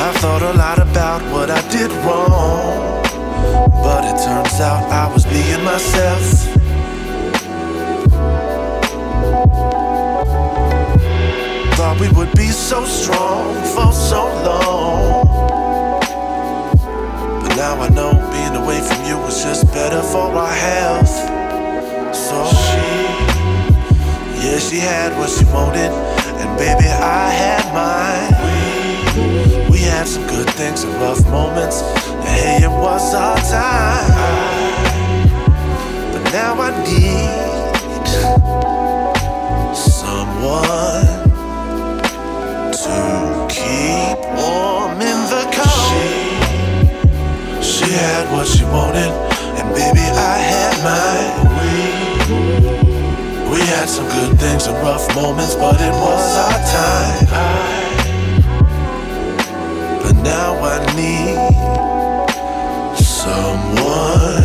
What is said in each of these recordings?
I've thought a lot about what I did wrong, but it turns out I was being myself. Thought we would be so strong for so long. But now I know being away from you was just better for our health. So she, yeah, she had what she wanted, and baby, I had mine. We, had some good things and rough moments, hey, it was our time. But now I need someone to keep warm in the cold. She, she had what she wanted, and baby, I had mine. We, had some good things and rough moments, but it was our time. But now I need someone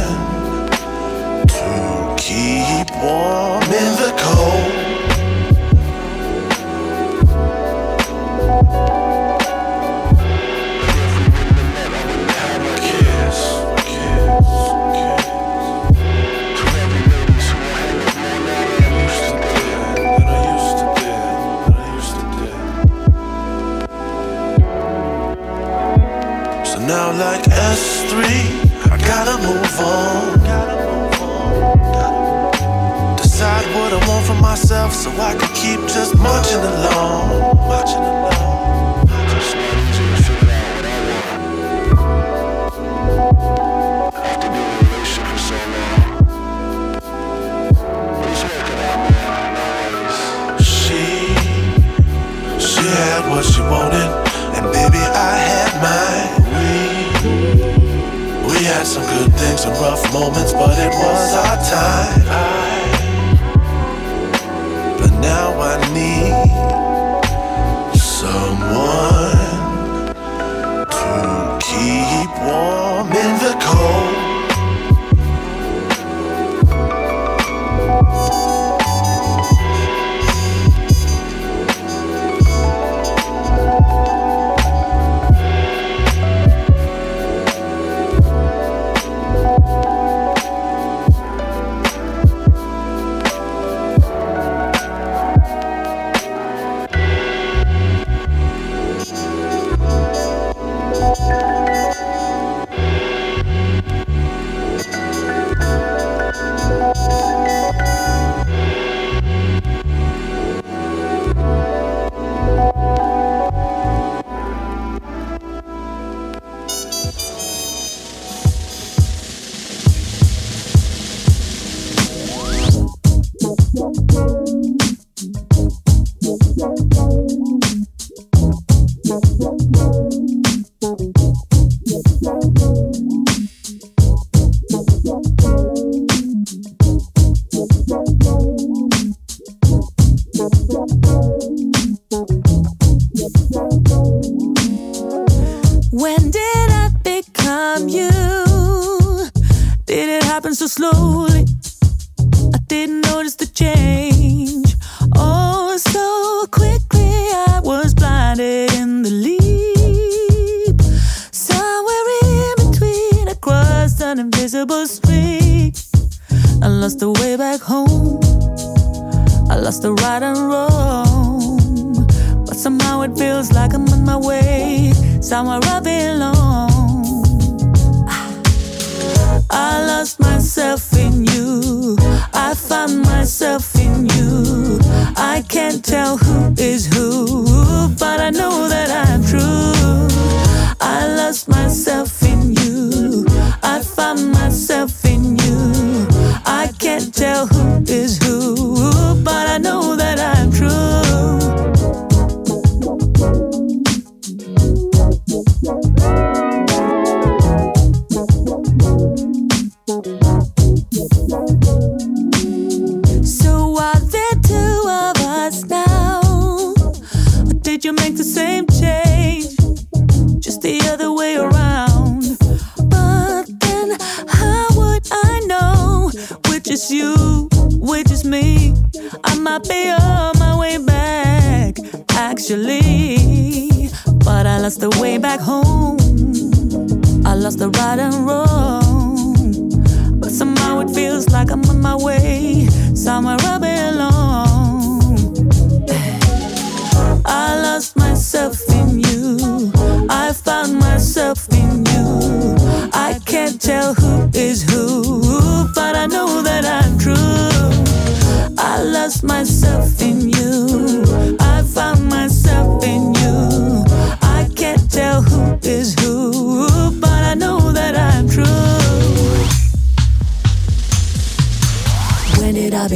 myself so I can keep just marching along. Marching along. She had what she wanted, and baby, I had mine. We, we had some good things and rough moments, but it was our time. I need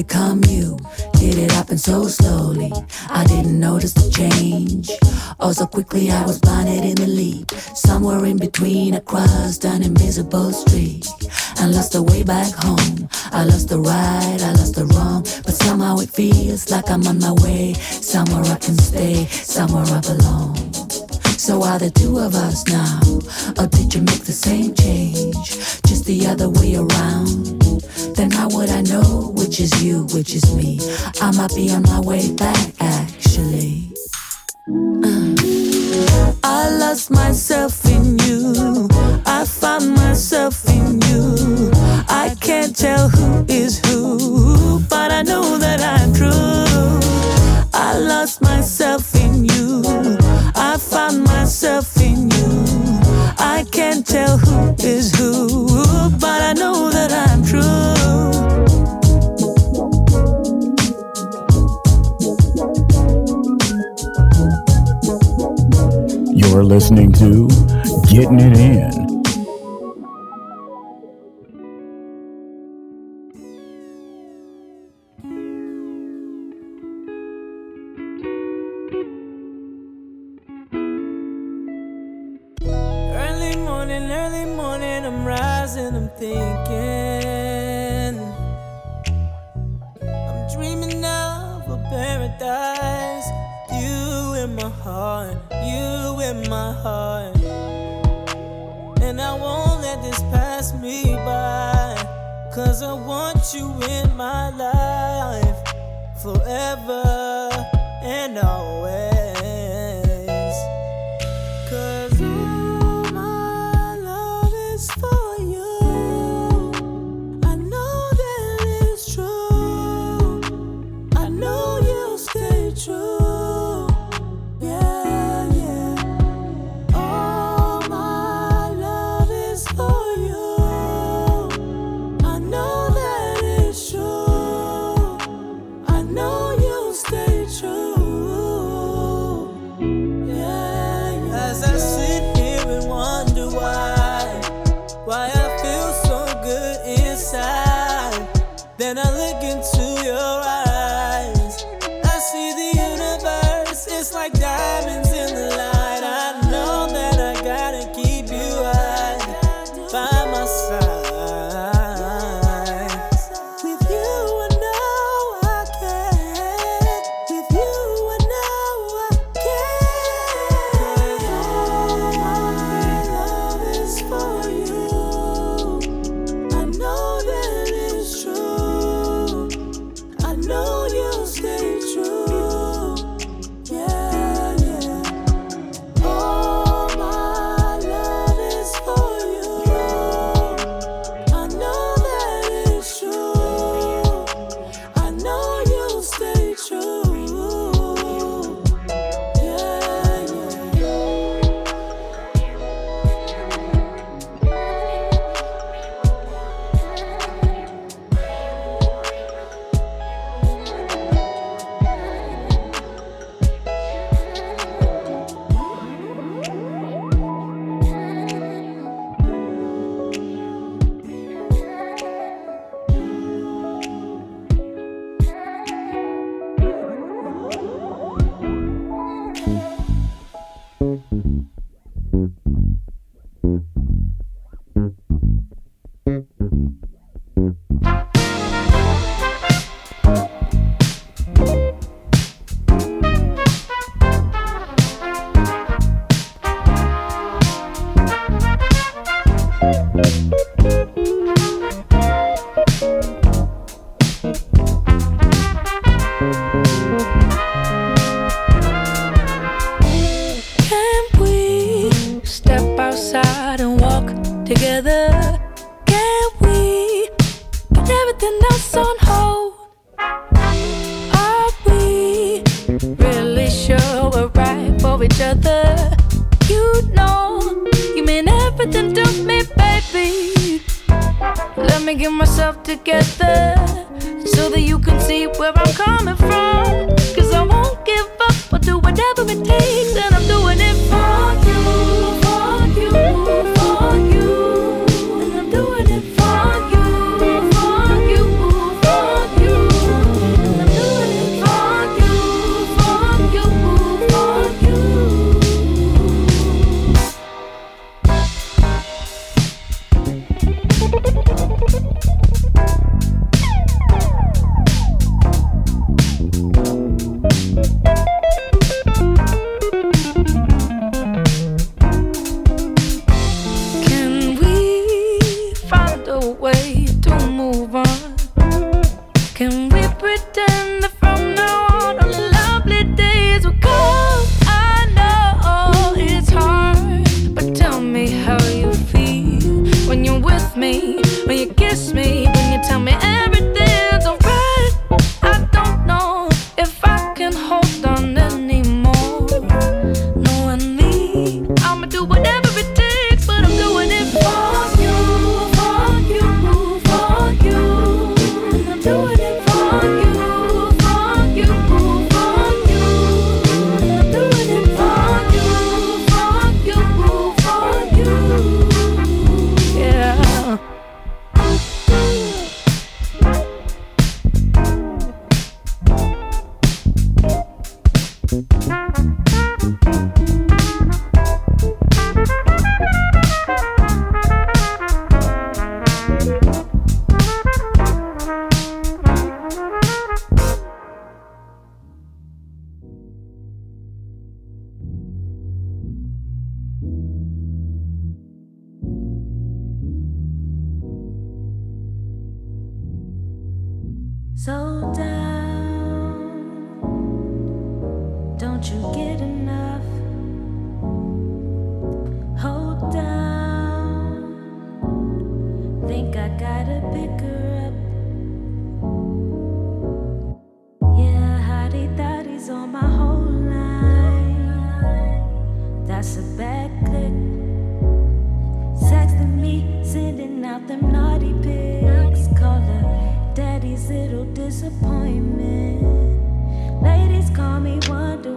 become you? Did it happen so slowly? I didn't notice the change. Oh, so quickly I was blinded in the leap. Somewhere in between, I crossed an invisible street and lost the way back home. I lost the right, I lost the wrong, but somehow it feels like I'm on my way. Somewhere I can stay, somewhere I belong. So are the two of us now? Or did you make the same change? Just the other way around? Then how would I know which is you, which is me? I might be on my way back, actually. Uh. I lost myself in you. I found myself in you. I can't tell who is who, but I know that I'm true. I lost myself in you. I found myself. I can't tell who is who, but I know that I'm true. You're listening to Getting It In. You in my heart, you in my heart. And I won't let this pass me by. Cause I want you in my life forever and always. this little disappointment. Ladies call me wonder.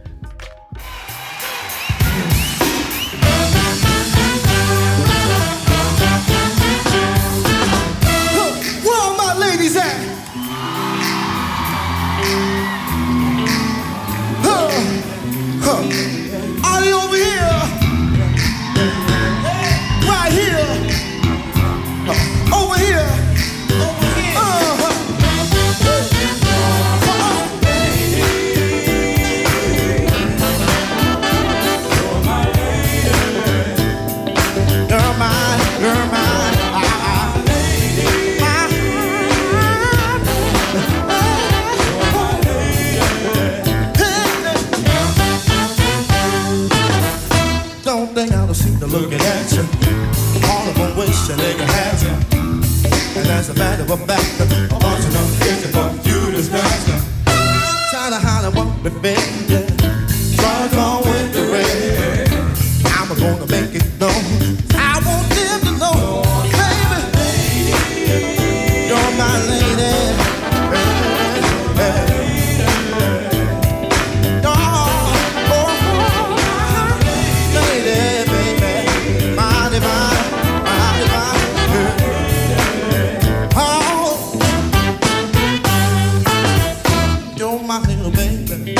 And as a matter of fact, a bunch of them kids for you to smash them. Trying to hide what we been, my little baby,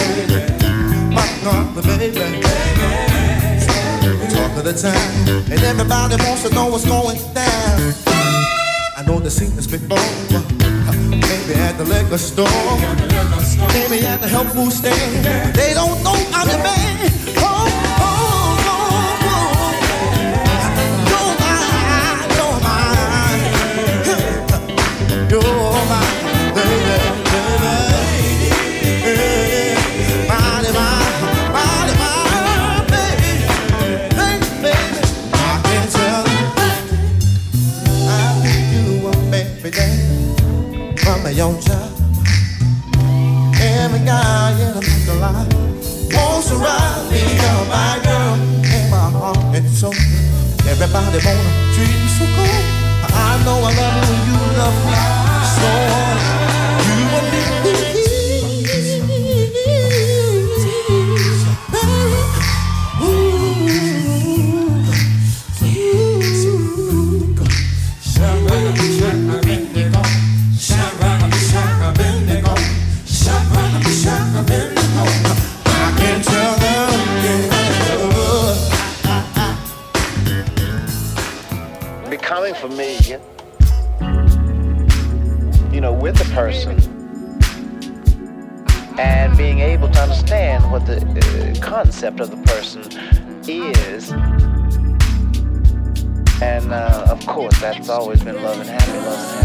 my God, baby talk of the time, and everybody wants to know what's going down. I know the scene is before, maybe at the liquor store, maybe at the health food stand. They don't know I'm the man. Oh, oh, oh, oh. You're mine, day from a. Every guy in the parking lot wants to ride me, girl, my girl, in my heart and soul. Everybody wanna treat you so cool. I know I love you and you love me so. Concept of the person is. And uh, of course, that's always been love and happy,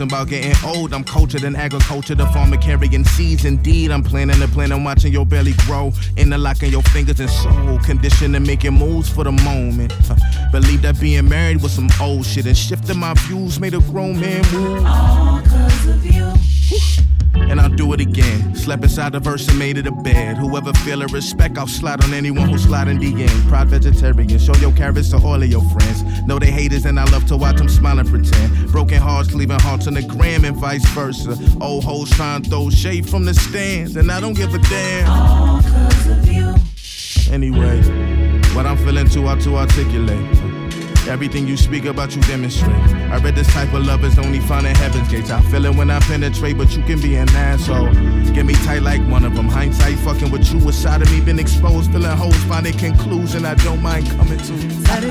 about getting old. I'm cultured in agriculture, the farmer carrying seeds. Indeed, I'm planning and planning, watching your belly grow. Interlocking your fingers and soul. Conditioned and making moves for the moment. Huh. Believe that being married was some old shit. And shifting my views made a grown man move. All 'cause of you. and I'll do it again. Slept inside the verse and made it a bed. Whoever feel a respect, I'll slide on anyone who slide in the end. Proud vegetarian, show your carrots to all of your friends. Know they haters and I love to watch them smile and pretend. Broken hearts leaving hearts on the gram and vice versa. Old hoes trying to throw shade from the stands, and I don't give a damn. All cause of you. Anyway, what I'm feeling too hard to articulate. Everything you speak about, you demonstrate. I read this type of love is only found in heaven's gates. I feel it when I penetrate, but you can be an asshole. Get me tight like one of them. Hindsight fucking with you inside of me, been exposed, feeling hoes, finding conclusion. I don't mind coming to. That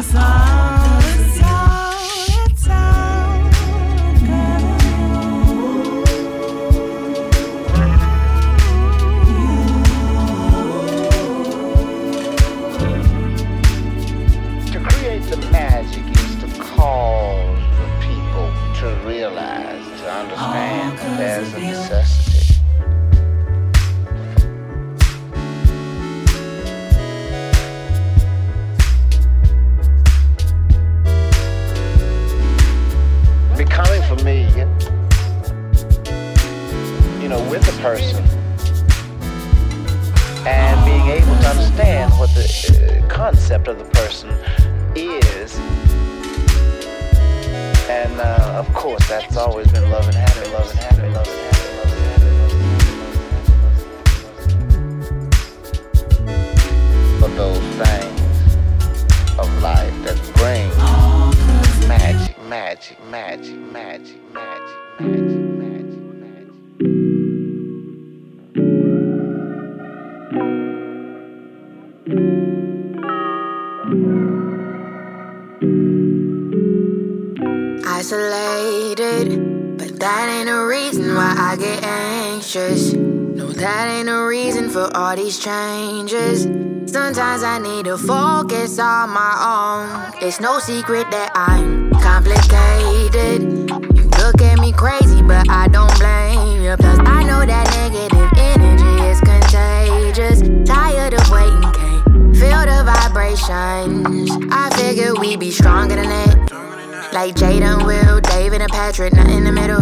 need to focus on my own. It's no secret that I'm complicated. You look at me crazy, but I don't blame you. Plus, I know that negative energy is contagious. Tired of waiting, can't feel the vibrations. I figured we'd be stronger than that. Like Jaden, Will, David, and Patrick, not in the middle.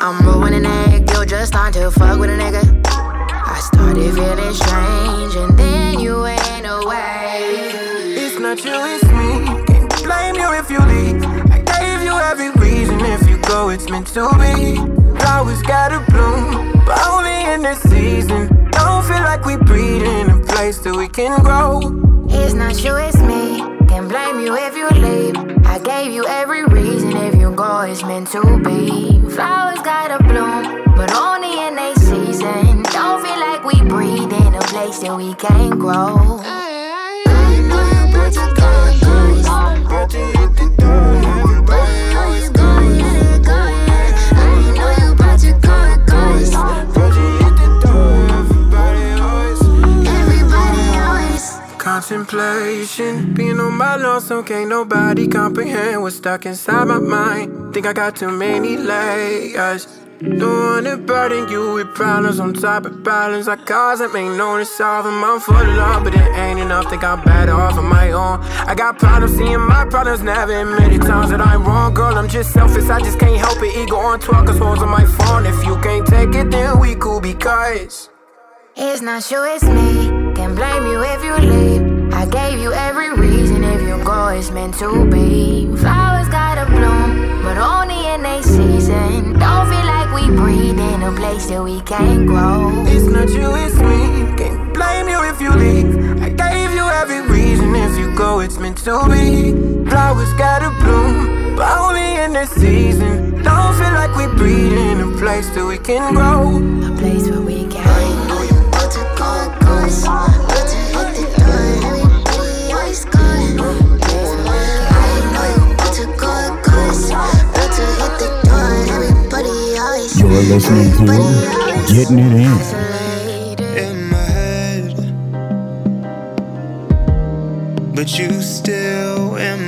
I'm ruining that, You're just starting to fuck with a nigga. Started feeling strange, and then you went away. It's not you, it's me. Can't blame you if you leave. I gave you every reason. If you go, it's meant to be. Flowers gotta bloom, but only in this season. Don't feel like we breed in a place that we can grow. It's not you, it's me. Can't blame you if you leave. I gave you every reason. If you go, it's meant to be. Flowers gotta bloom, but only in their season. Don't feel like we breathe in a place that we can't grow. Contemplation, being on my lonesome, can't nobody comprehend what's stuck inside my mind. Think I got too many layers. Don't wanna burden you with problems on top of problems I cause that make no one solve them. I'm but it ain't enough. Think I'm better off on my own. I got problems seeing my problems, never admitted times that I'm wrong. Girl, I'm just selfish, I just can't help it. Ego on 12, cause phones on my phone. If you can't take it, then we cool because. It's not you, it's me. Can't blame you if you leave. I gave you every reason. If you go, it's meant to be. Flowers gotta bloom, but only in a season. Don't feel like we breathe in a place that we can't grow. It's not you, it's me. Can't blame you if you leave. I gave you every reason. If you go, it's meant to be. Flowers gotta bloom, but only in this season. Don't feel like we breathe in a place that we can grow. A place where we can. I know You're listening to Getting It In. But you still in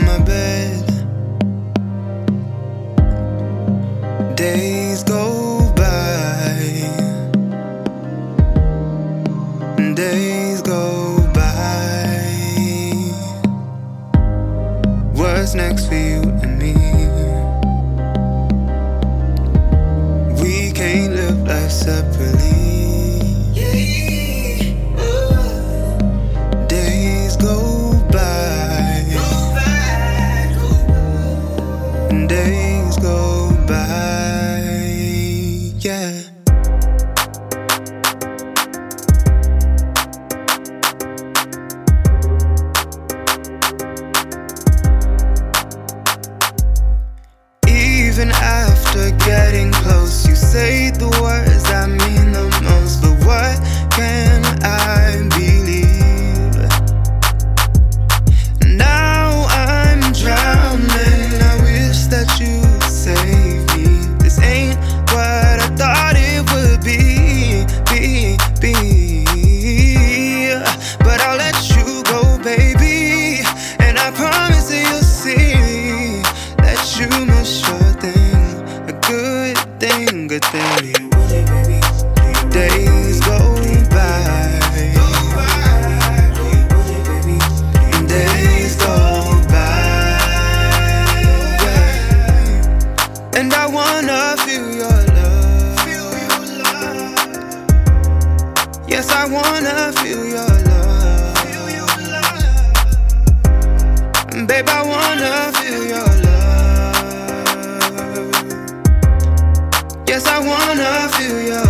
Staring at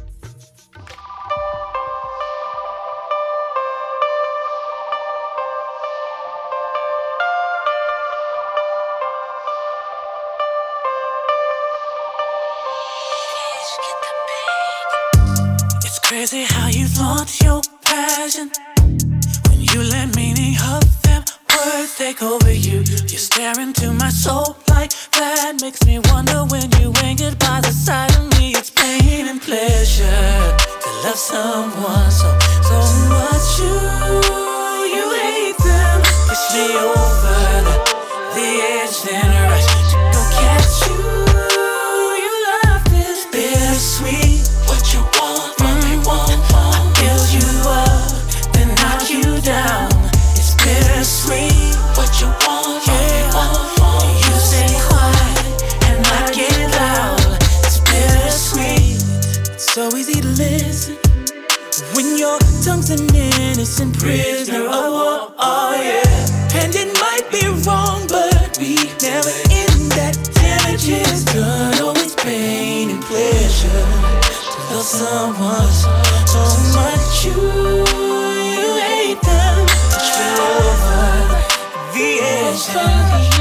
passion. When you let meaning of them words take over you, you stare into my soul like that makes me wonder when you angered by the side of me. It's pain and pleasure to love someone so so much. You you hate them, push me over the, the edge, then rush. door. Tongue's an innocent prisoner of war. Oh yeah. And it might be wrong, but we never end that damage. is done. always pain and pleasure to love someone so much. You you hate them. Over the edge.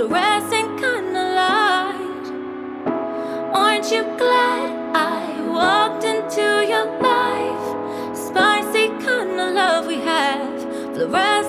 fluorescent kind of light. Aren't you glad I walked into your life? Spicy kind of love we have, fluorescent.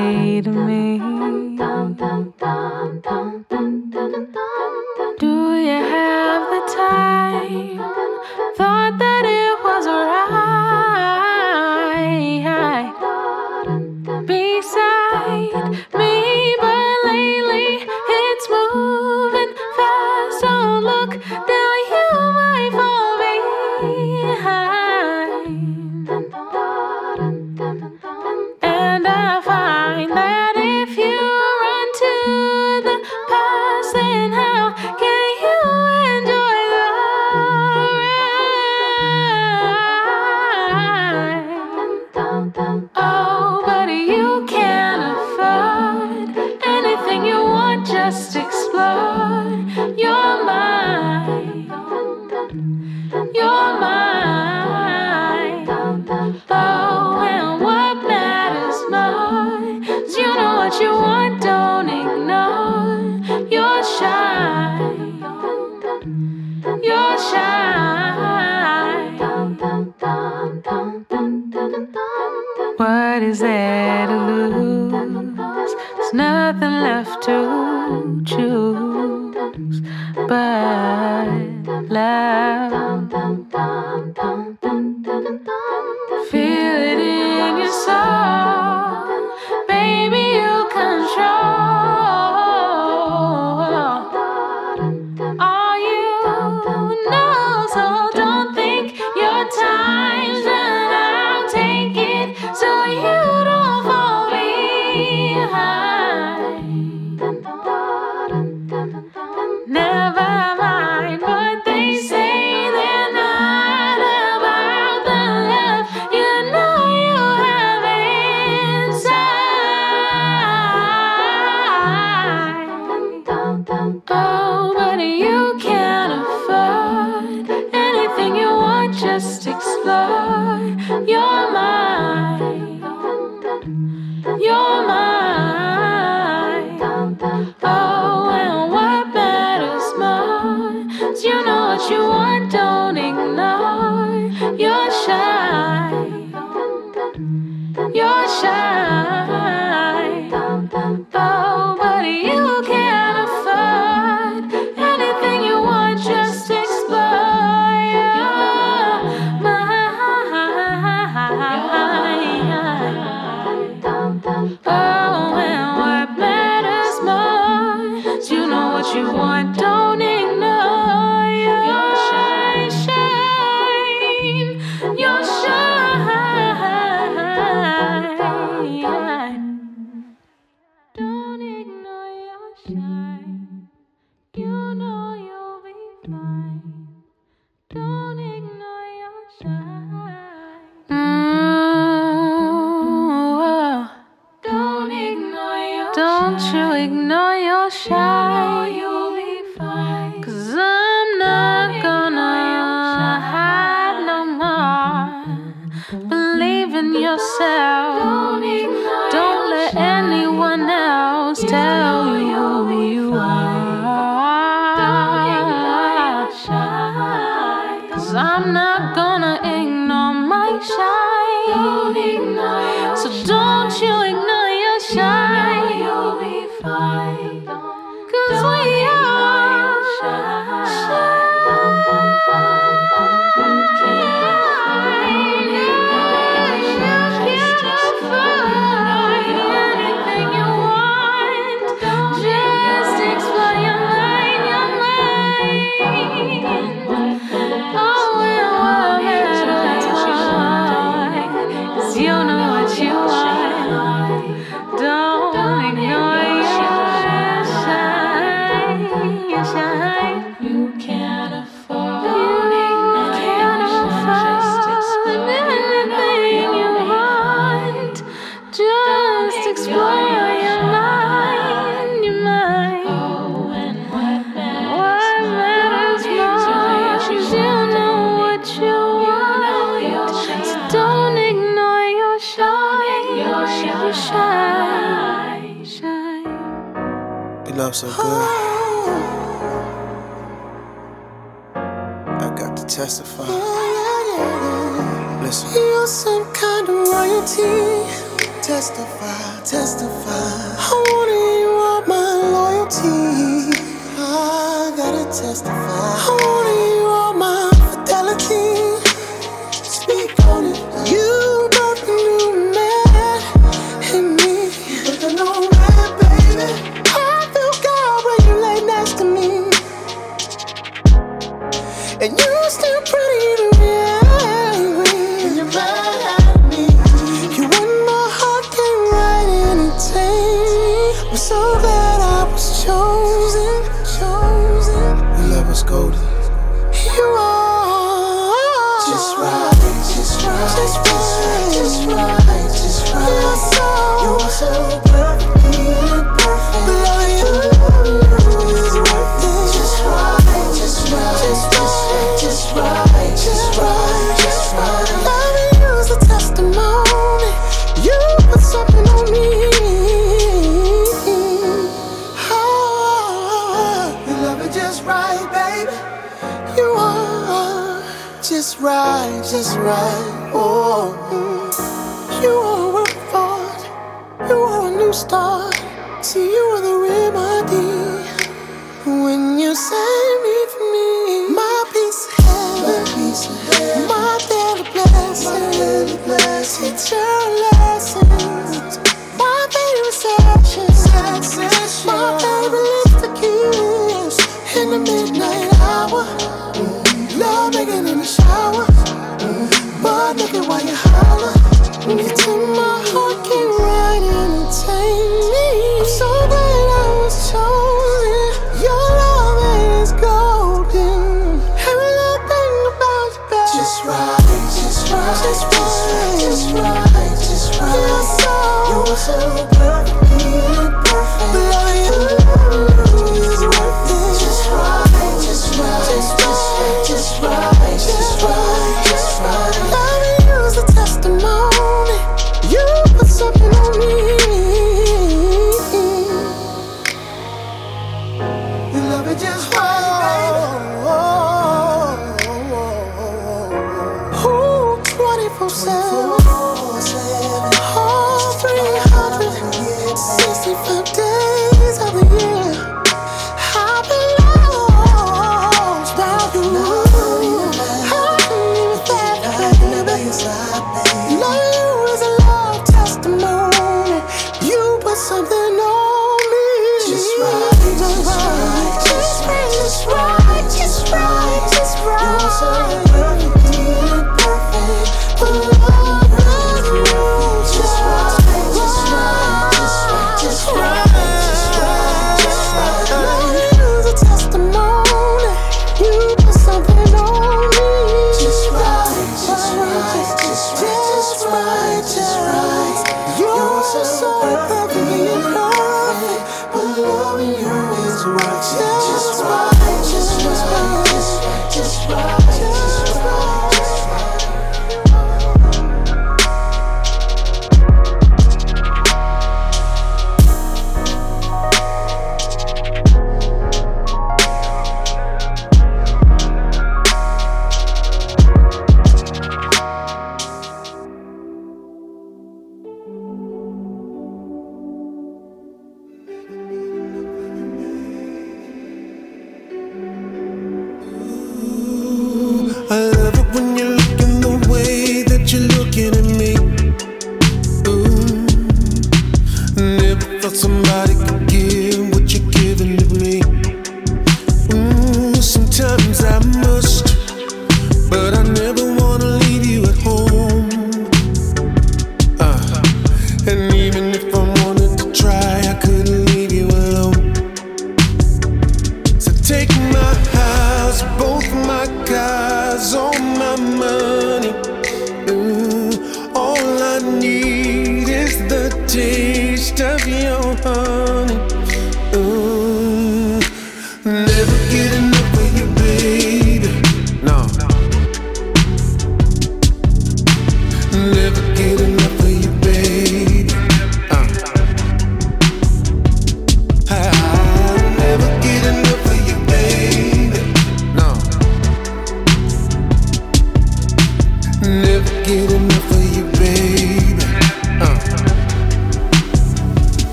say me?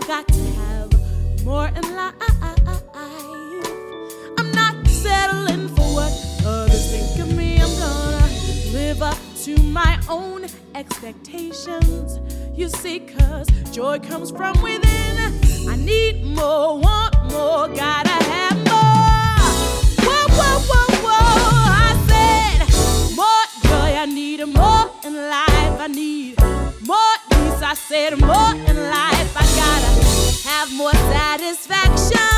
I've got to have more in life. I'm not settling for what others think of me. I'm gonna live up to my own expectations. You see, cause joy comes from within. I need more, want more, gotta have more. Whoa, whoa, whoa, whoa. I said, more joy, I need more in life. I need more peace. I said, more in life have more satisfaction.